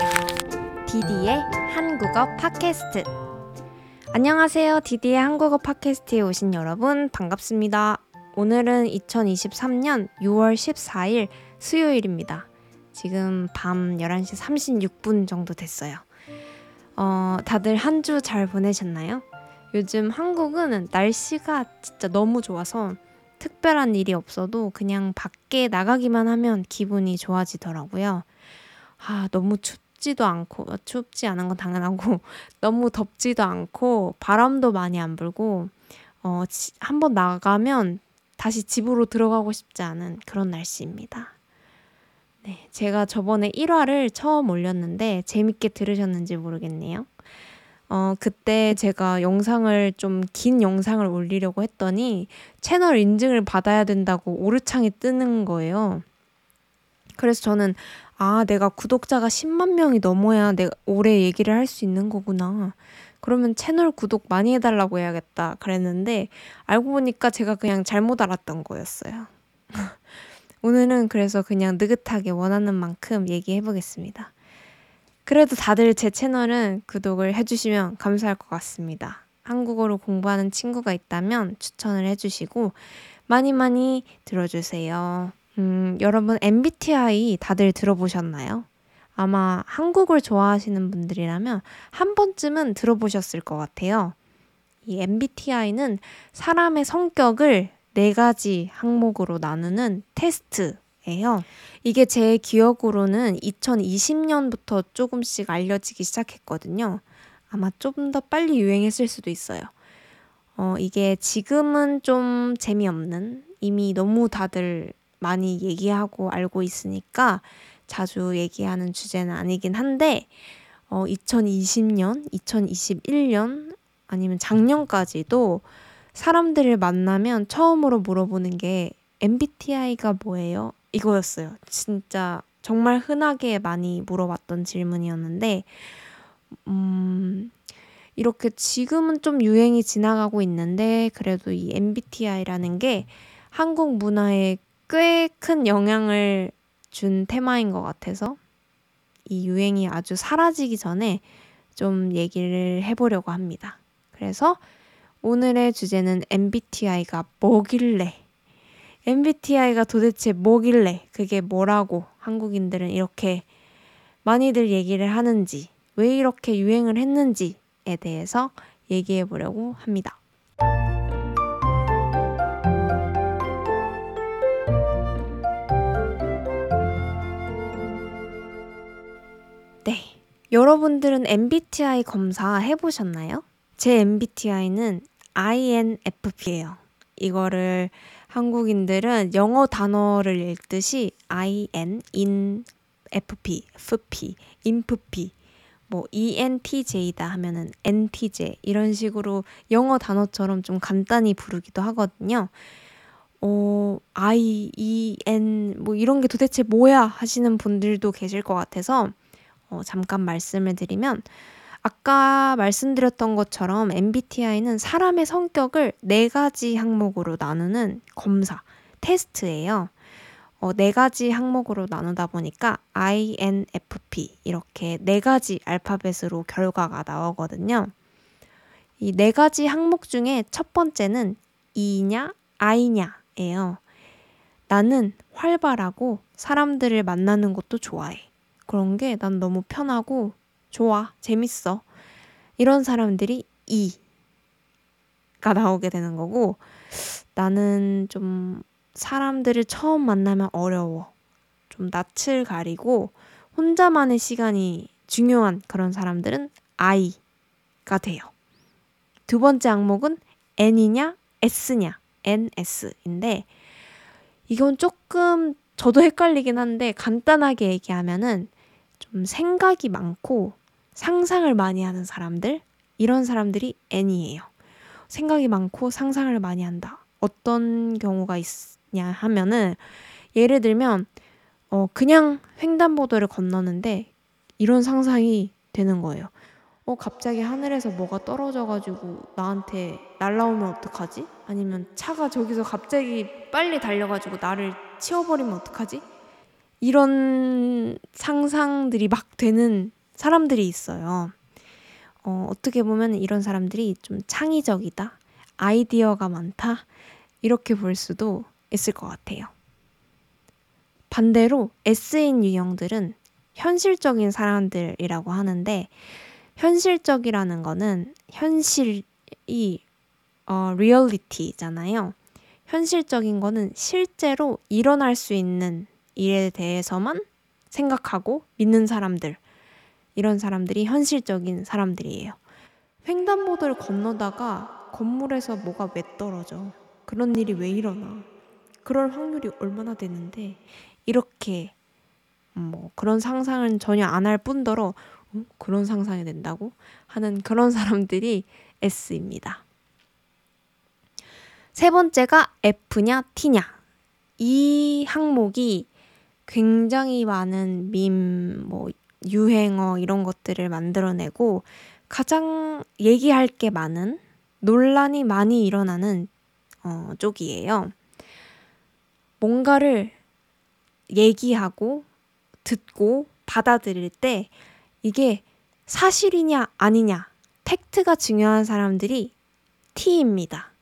디디의 한국어 팟캐스트. 안녕하세요. 디디의 한국어 팟캐스트에 오신 여러분 반갑습니다. 오늘은 2023년 6월 14일 수요일입니다. 지금 밤 11시 36분 정도 됐어요. 어, 다들 한 주 잘 보내셨나요? 요즘 한국은 날씨가 진짜 너무 좋아서 특별한 일이 없어도 그냥 밖에 나가기만 하면 기분이 좋아지더라고요. 아, 너무 춥 지도 않고, 춥지 않은 건 당연하고, 너무 덥지도 않고, 바람도 많이 안 불고, 어, 한번 나가면 다시 집으로 들어가고 싶지 않은 그런 날씨입니다. 네, 제가 저번에 1화를 처음 올렸는데 재밌게 들으셨는지 모르겠네요. 어, 그때 제가 영상을 좀 긴 영상을 올리려고 했더니 채널 인증을 받아야 된다고 오르창이 뜨는 거예요. 그래서 저는 아, 내가 구독자가 10만 명이 넘어야 내가 올해 얘기를 할 수 있는 거구나. 그러면 채널 구독 많이 해달라고 해야겠다. 그랬는데 알고 보니까 제가 그냥 잘못 알았던 거였어요. 오늘은 그래서 그냥 느긋하게 원하는 만큼 얘기해 보겠습니다. 그래도 다들 제 채널은 구독을 해주시면 감사할 것 같습니다. 한국어로 공부하는 친구가 있다면 추천을 해주시고 많이 많이 들어주세요. 음, 여러분 MBTI 다들 들어보셨나요? 아마 한국을 좋아하시는 분들이라면 한 번쯤은 들어보셨을 것 같아요. 이 MBTI는 사람의 성격을 네 가지 항목으로 나누는 테스트예요. 이게 제 기억으로는 2020년부터 조금씩 알려지기 시작했거든요. 아마 좀 더 빨리 유행했을 수도 있어요. 어, 이게 지금은 좀 재미없는 이미 너무 다들 많이 얘기하고 알고 있으니까 자주 얘기하는 주제는 아니긴 한데 어, 2020년, 2021년 아니면 작년까지도 사람들을 만나면 처음으로 물어보는 게 MBTI가 뭐예요? 이거였어요. 진짜 정말 흔하게 많이 물어봤던 질문이었는데, 음, 이렇게 지금은 좀 유행이 지나가고 있는데, 그래도 이 MBTI라는 게 한국 문화에 꽤 큰 영향을 준 테마인 것 같아서 이 유행이 아주 사라지기 전에 좀 얘기를 해보려고 합니다. 그래서 오늘의 주제는 MBTI가 뭐길래 MBTI가 도대체 뭐길래 그게 뭐라고 한국인들은 이렇게 많이들 얘기를 하는지 왜 이렇게 유행을 했는지에 대해서 얘기해 보려고 합니다. 여러분들은 MBTI 검사 해보셨나요? 제 MBTI는 INFP예요. 이거를 한국인들은 영어 단어를 읽듯이 IN, IN, FP, FP, INFP, 뭐 ENTJ다 하면은 NTJ 이런 식으로 영어 단어처럼 좀 간단히 부르기도 하거든요. 어, I, E, N 뭐 이런 게 도대체 뭐야 하시는 분들도 계실 것 같아서 어, 잠깐 말씀을 드리면 아까 말씀드렸던 것처럼 MBTI는 사람의 성격을 네 가지 항목으로 나누는 검사, 테스트예요. 어, 네 가지 항목으로 나누다 보니까 INFP 이렇게 네 가지 알파벳으로 결과가 나오거든요. 이 네 가지 항목 중에 첫 번째는 E냐, I냐예요. 나는 활발하고 사람들을 만나는 것도 좋아해. 그런 게 난 너무 편하고 좋아, 재밌어. 이런 사람들이 이가 나오게 되는 거고 나는 좀 사람들을 처음 만나면 어려워. 좀 낯을 가리고 혼자만의 시간이 중요한 그런 사람들은 I가 돼요. 두 번째 항목은 N이냐 S냐 NS인데 이건 조금 저도 헷갈리긴 한데 간단하게 얘기하면은 좀 생각이 많고 상상을 많이 하는 사람들, 이런 사람들이 N이에요. 생각이 많고 상상을 많이 한다. 어떤 경우가 있냐 하면은, 예를 들면, 어, 그냥 횡단보도를 건너는데, 이런 상상이 되는 거예요. 어, 갑자기 하늘에서 뭐가 떨어져 가지고 나한테 날라오면 어떡하지? 아니면 차가 저기서 갑자기 빨리 달려 가지고 나를 치워 버리면 어떡하지? 이런 상상들이 막 되는 사람들이 있어요. 어, 어떻게 보면 이런 사람들이 좀 창의적이다, 아이디어가 많다, 이렇게 볼 수도 있을 것 같아요. 반대로 S인 유형들은 현실적인 사람들이라고 하는데, 현실적이라는 거는 현실이 어, 리얼리티잖아요. 현실적인 거는 실제로 일어날 수 있는 일에 대해서만 생각하고 믿는 사람들. 이런 사람들이 현실적인 사람들이에요. 횡단보도를 건너다가 건물에서 뭐가 왜 떨어져? 그런 일이 왜 일어나? 그럴 확률이 얼마나 되는데 이렇게 뭐 그런 상상은 전혀 안 할 뿐더러 어? 그런 상상이 된다고 하는 그런 사람들이 S입니다. 세 번째가 F냐 T냐 이 항목이 굉장히 많은 밈, 뭐 유행어 이런 것들을 만들어내고 가장 얘기할 게 많은 논란이 많이 일어나는 어, 쪽이에요. 뭔가를 얘기하고 듣고 받아들일 때 이게 사실이냐 아니냐 팩트가 중요한 사람들이 T입니다.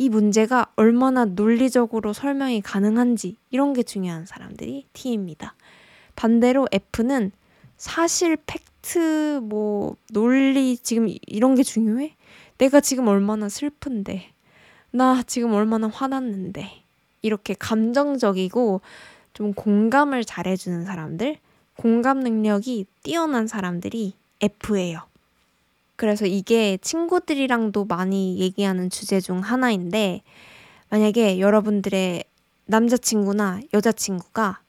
이 문제가 얼마나 논리적으로 설명이 가능한지 이런 게 중요한 사람들이 T입니다. 반대로 F는 사실, 팩트, 뭐, 논리, 지금 이런 게 중요해? 내가 지금 얼마나 슬픈데, 나 지금 얼마나 화났는데, 이렇게 감정적이고 좀 공감을 잘해주는 사람들, 공감 능력이 뛰어난 사람들이 F예요. 그래서 이게 친구들이랑도 많이 얘기하는 주제 중 하나인데, 만약에 여러분들의 남자친구나 여자친구가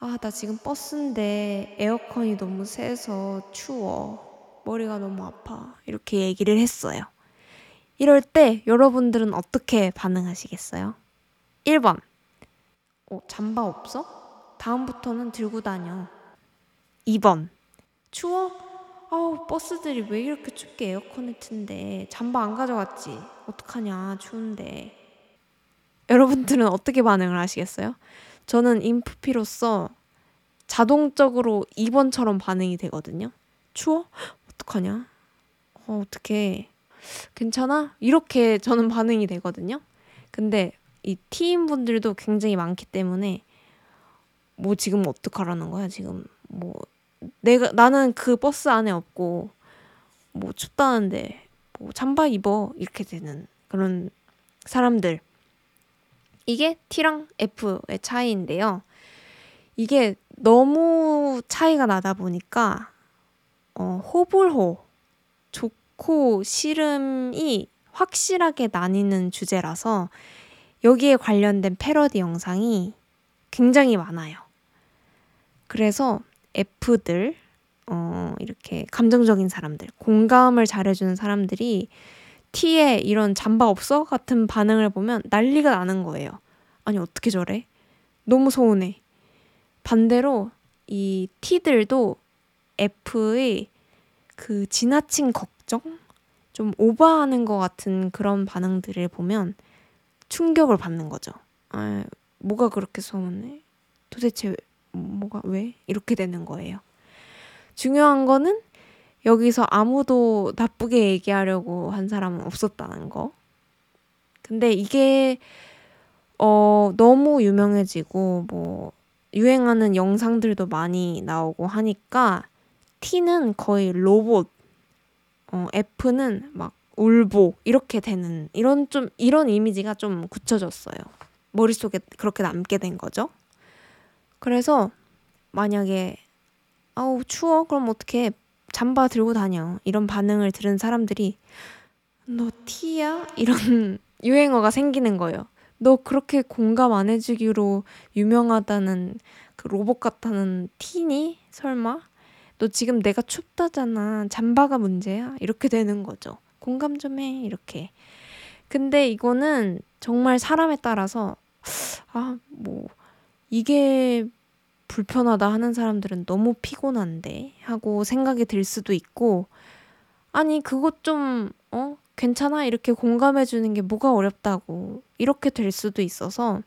아, 나 지금 버스인데 에어컨이 너무 세서 추워. 머리가 너무 아파. 이렇게 얘기를 했어요. 이럴 때 여러분들은 어떻게 반응하시겠어요? 1번. 어, 잠바 없어? 다음부터는 들고 다녀. 2번. 추워? 아우, 버스들이 왜 이렇게 춥게 에어컨을 튼데 잠바 안 가져갔지? 어떡하냐, 추운데. 여러분들은 어떻게 반응을 하시겠어요? 저는 인프피로서 자동적으로 2번처럼 반응이 되거든요. 추워? 어떡하냐? 어, 어떡해. 괜찮아? 이렇게 저는 반응이 되거든요. 근데 이 T인 분들도 굉장히 많기 때문에 뭐 지금 어떡하라는 거야, 지금. 뭐 내가 나는 그 버스 안에 없고 뭐 춥다는데 뭐 잠바 입어 이렇게 되는 그런 사람들 이게 T랑 F의 차이인데요. 이게 너무 차이가 나다 보니까 어, 호불호, 좋고 싫음이 확실하게 나뉘는 주제라서 여기에 관련된 패러디 영상이 굉장히 많아요. 그래서 F들, 어, 이렇게 감정적인 사람들, 공감을 잘해주는 사람들이 T에 이런 잠바 없어? 같은 반응을 보면 난리가 나는 거예요. 아니, 어떻게 저래? 너무 서운해. 반대로 이 T들도 F의 그 지나친 걱정? 좀 오버하는 것 같은 그런 반응들을 보면 충격을 받는 거죠. 아, 뭐가 그렇게 서운해? 도대체 뭐가 왜? 이렇게 되는 거예요. 중요한 거는 여기서 아무도 나쁘게 얘기하려고 한 사람은 없었다는 거. 근데 이게 어 너무 유명해지고 뭐 유행하는 영상들도 많이 나오고 하니까 T는 거의 로봇, 어 F는 막 울보 이렇게 되는 이런 좀 이런 이미지가 좀 굳혀졌어요. 머릿속에 그렇게 남게 된 거죠. 그래서 만약에 아우 추워 그럼 어떻게 잠바 들고 다녀. 이런 반응을 들은 사람들이 너 티야? 이런 유행어가 생기는 거예요. 너 그렇게 공감 안 해주기로 유명하다는 그 로봇 같다는 티니? 설마? 너 지금 내가 춥다잖아. 잠바가 문제야? 이렇게 되는 거죠. 공감 좀 해. 이렇게. 근데 이거는 정말 사람에 따라서, 아, 뭐, 이게 불편하다 하는 사람들은 너무 피곤한데 하고 생각이 들 수도 있고 아니 그것 좀 어? 괜찮아 이렇게 공감해 주는 게 뭐가 어렵다고 이렇게 될 수도 있어서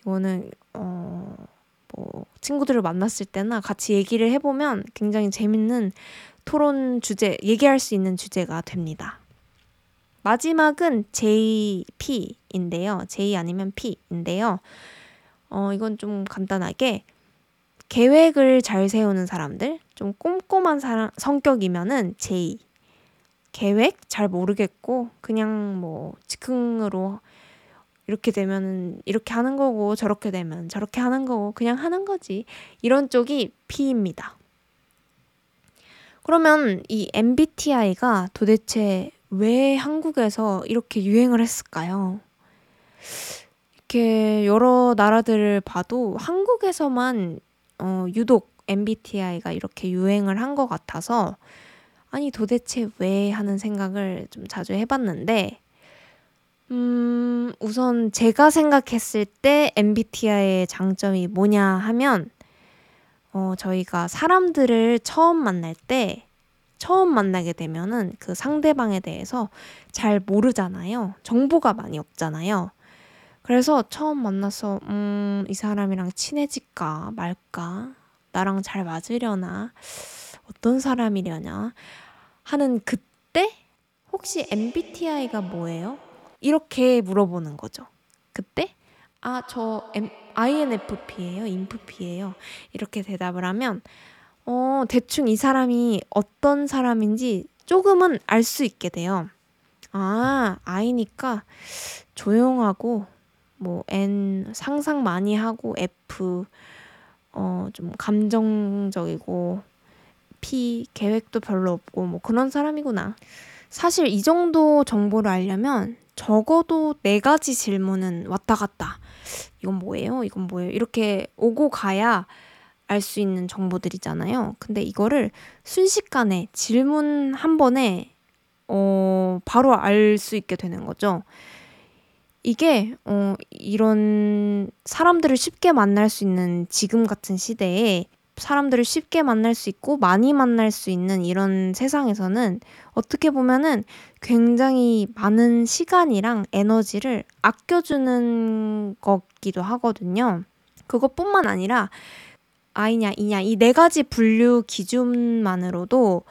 이거는 어 뭐 친구들을 만났을 때나 같이 얘기를 해보면 굉장히 재밌는 토론 주제, 얘기할 수 있는 주제가 됩니다. 마지막은 JP인데요. J 아니면 P인데요. 어, 이건 좀 간단하게 계획을 잘 세우는 사람들, 좀 꼼꼼한 사람, 성격이면은 J. 계획 잘 모르겠고 그냥 뭐 즉흥으로 이렇게 되면은 이렇게 하는 거고 저렇게 되면 저렇게 하는 거고 그냥 하는 거지. 이런 쪽이 P입니다. 그러면 이 MBTI가 도대체 왜 한국에서 이렇게 유행을 했을까요? 이렇게 여러 나라들을 봐도 한국에서만 어, 유독 MBTI가 이렇게 유행을 한 것 같아서 아니 도대체 왜 하는 생각을 좀 자주 해봤는데 음, 우선 제가 생각했을 때 MBTI의 장점이 뭐냐 하면 어, 저희가 사람들을 처음 만날 때 처음 만나게 되면은 그 상대방에 대해서 잘 모르잖아요. 정보가 많이 없잖아요. 그래서 처음 만나서 음, 이 사람이랑 친해질까 말까? 나랑 잘 맞으려나? 어떤 사람이려냐? 하는 그때 혹시 MBTI가 뭐예요? 이렇게 물어보는 거죠. 그때 아, 저 INFP예요. 인프피예요. 이렇게 대답을 하면 어, 대충 이 사람이 어떤 사람인지 조금은 알 수 있게 돼요. 아, I니까 조용하고 뭐 N 상상 많이 하고 F 어, 좀 감정적이고 P 계획도 별로 없고 뭐 그런 사람이구나. 사실 이 정도 정보를 알려면 적어도 네 가지 질문은 왔다 갔다. 이건 뭐예요? 이건 뭐예요? 이렇게 오고 가야 알 수 있는 정보들이잖아요. 근데 이거를 순식간에 질문 한 번에 어, 바로 알 수 있게 되는 거죠. 이게 어, 이런 사람들을 쉽게 만날 수 있는 지금 같은 시대에 사람들을 쉽게 만날 수 있고 많이 만날 수 있는 이런 세상에서는 어떻게 보면은 굉장히 많은 시간이랑 에너지를 아껴주는 거기도 하거든요. 그것뿐만 아니라 아이냐, 이냐, 이 네 가지 분류 기준만으로도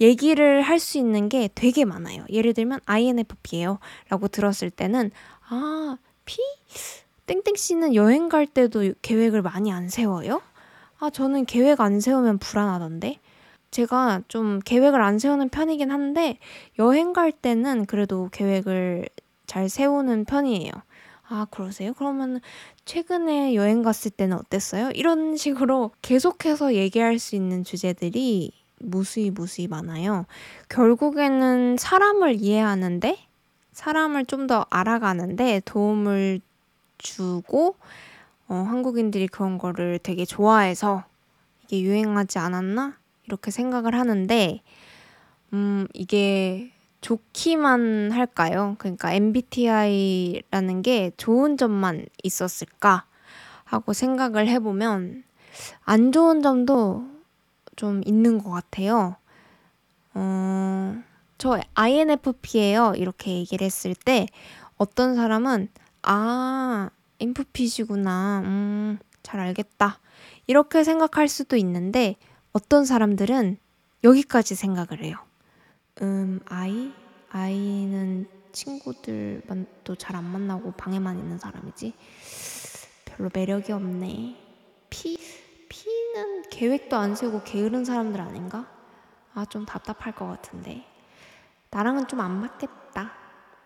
얘기를 할 수 있는 게 되게 많아요. 예를 들면 INFP예요. 라고 들었을 때는 아, P? 땡땡 씨는 여행 갈 때도 계획을 많이 안 세워요? 아, 저는 계획 안 세우면 불안하던데. 제가 좀 계획을 안 세우는 편이긴 한데 여행 갈 때는 그래도 계획을 잘 세우는 편이에요. 아, 그러세요? 그러면 최근에 여행 갔을 때는 어땠어요? 이런 식으로 계속해서 얘기할 수 있는 주제들이 무수히 무수히 많아요. 결국에는 사람을 이해하는데 사람을 좀 더 알아가는데 도움을 주고 어, 한국인들이 그런 거를 되게 좋아해서 이게 유행하지 않았나? 이렇게 생각을 하는데, 음, 이게 좋기만 할까요? 그러니까 MBTI라는 게 좋은 점만 있었을까? 하고 생각을 해보면 안 좋은 점도 좀 있는 것 같아요. 어, 저 INFP예요. 이렇게 얘기를 했을 때 어떤 사람은 아, 인프피시구나. 음, 잘 알겠다. 이렇게 생각할 수도 있는데 어떤 사람들은 여기까지 생각을 해요. 음, 아이? 아이는 친구들도 잘 안 만나고 방에만 있는 사람이지. 별로 매력이 없네. 피? 피는 계획도 안 세고 게으른 사람들 아닌가? 아, 좀 답답할 것 같은데. 나랑은 좀 안 맞겠다.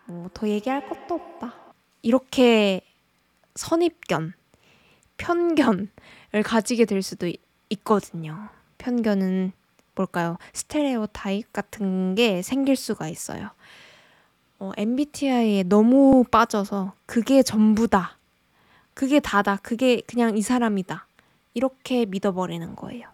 뭐, 더 얘기할 것도 없다. 이렇게 선입견, 편견을 가지게 될 수도 있, 있거든요. 편견은 뭘까요? 스테레오 타입 같은 게 생길 수가 있어요. 어, MBTI에 너무 빠져서 그게 전부다. 그게 다다. 그게 그냥 이 사람이다. 이렇게 믿어버리는 거예요.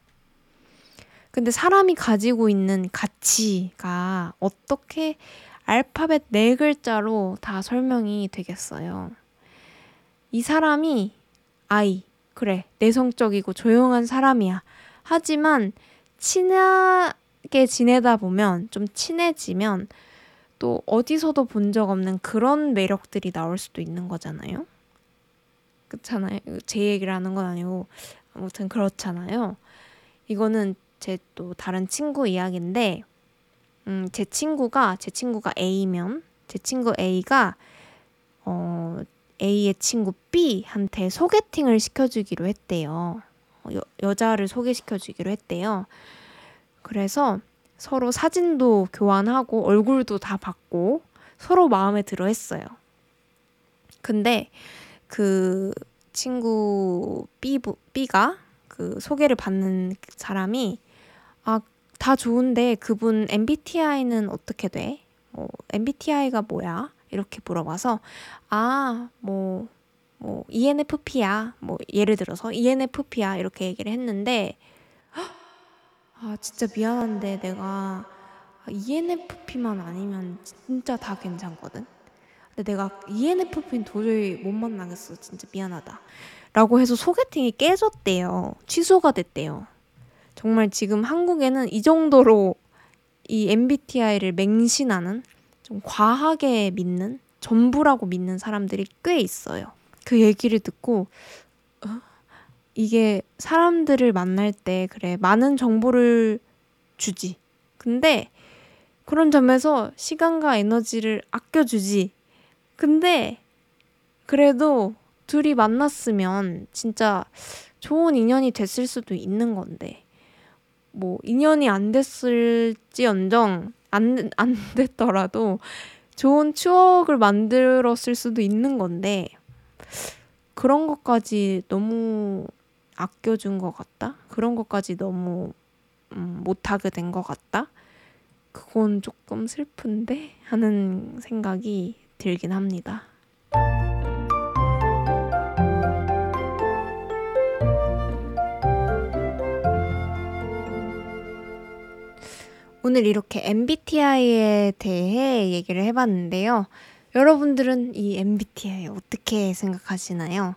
근데 사람이 가지고 있는 가치가 어떻게 알파벳 네 글자로 다 설명이 되겠어요. 이 사람이 아이, 그래, 내성적이고 조용한 사람이야. 하지만 친하게 지내다 보면, 좀 친해지면 또 어디서도 본 적 없는 그런 매력들이 나올 수도 있는 거잖아요. 그렇잖아요. 제 얘기를 하는 건 아니고 아무튼 그렇잖아요. 이거는 제 또 다른 친구 이야기인데, 음, 제 친구가, 제 친구가 A면, 제 친구 A가, 어, A의 친구 B한테 소개팅을 시켜주기로 했대요. 어, 여, 여자를 소개시켜주기로 했대요. 그래서 서로 사진도 교환하고 얼굴도 다 받고 서로 마음에 들어 했어요. 근데 그 친구 B, B가 그 소개를 받는 사람이 아, 다 좋은데 그분 MBTI는 어떻게 돼? 뭐 MBTI가 뭐야? 이렇게 물어봐서 아, 뭐, 뭐 ENFP야. 뭐 예를 들어서 ENFP야 이렇게 얘기를 했는데 아, 진짜 미안한데 내가 ENFP만 아니면 진짜 다 괜찮거든. 근데 내가 ENFP는 도저히 못 만나겠어. 진짜 미안하다. 라고 해서 소개팅이 깨졌대요. 취소가 됐대요. 정말 지금 한국에는 이 정도로 이 MBTI를 맹신하는 좀 과하게 믿는 전부라고 믿는 사람들이 꽤 있어요. 그 얘기를 듣고 어? 이게 사람들을 만날 때 그래 많은 정보를 주지. 근데 그런 점에서 시간과 에너지를 아껴주지. 근데 그래도 둘이 만났으면 진짜 좋은 인연이 됐을 수도 있는 건데 뭐 인연이 안 됐을지언정 안, 안 됐더라도 좋은 추억을 만들었을 수도 있는 건데 그런 것까지 너무 아껴준 것 같다? 그런 것까지 너무 음, 못하게 된 것 같다? 그건 조금 슬픈데? 하는 생각이 들긴 합니다. 오늘 이렇게 MBTI에 대해 얘기를 해봤는데요. 여러분들은 이 MBTI 어떻게 생각하시나요?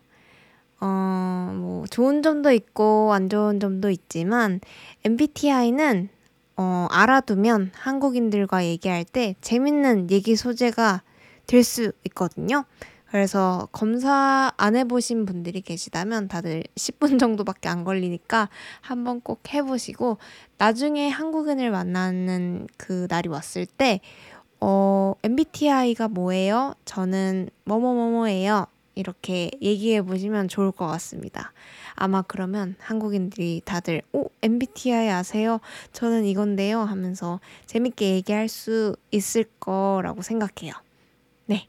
어, 뭐, 좋은 점도 있고, 안 좋은 점도 있지만, MBTI는, 어, 알아두면 한국인들과 얘기할 때 재밌는 얘기 소재가 될 수 있거든요. 그래서 검사 안 해보신 분들이 계시다면 다들 10분 정도밖에 안 걸리니까 한번 꼭 해보시고 나중에 한국인을 만나는 그 날이 왔을 때 어, MBTI가 뭐예요? 저는 뭐뭐뭐뭐예요. 이렇게 얘기해 보시면 좋을 것 같습니다. 아마 그러면 한국인들이 다들 오 MBTI 아세요? 저는 이건데요 하면서 재밌게 얘기할 수 있을 거라고 생각해요. 네.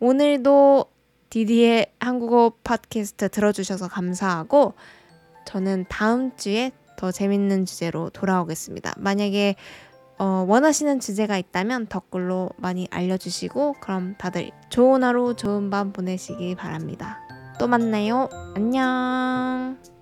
오늘도 디디의 한국어 팟캐스트 들어주셔서 감사하고 저는 다음 주에 더 재밌는 주제로 돌아오겠습니다. 만약에 어, 원하시는 주제가 있다면 댓글로 많이 알려주시고 그럼 다들 좋은 하루 좋은 밤 보내시기 바랍니다. 또 만나요. 안녕.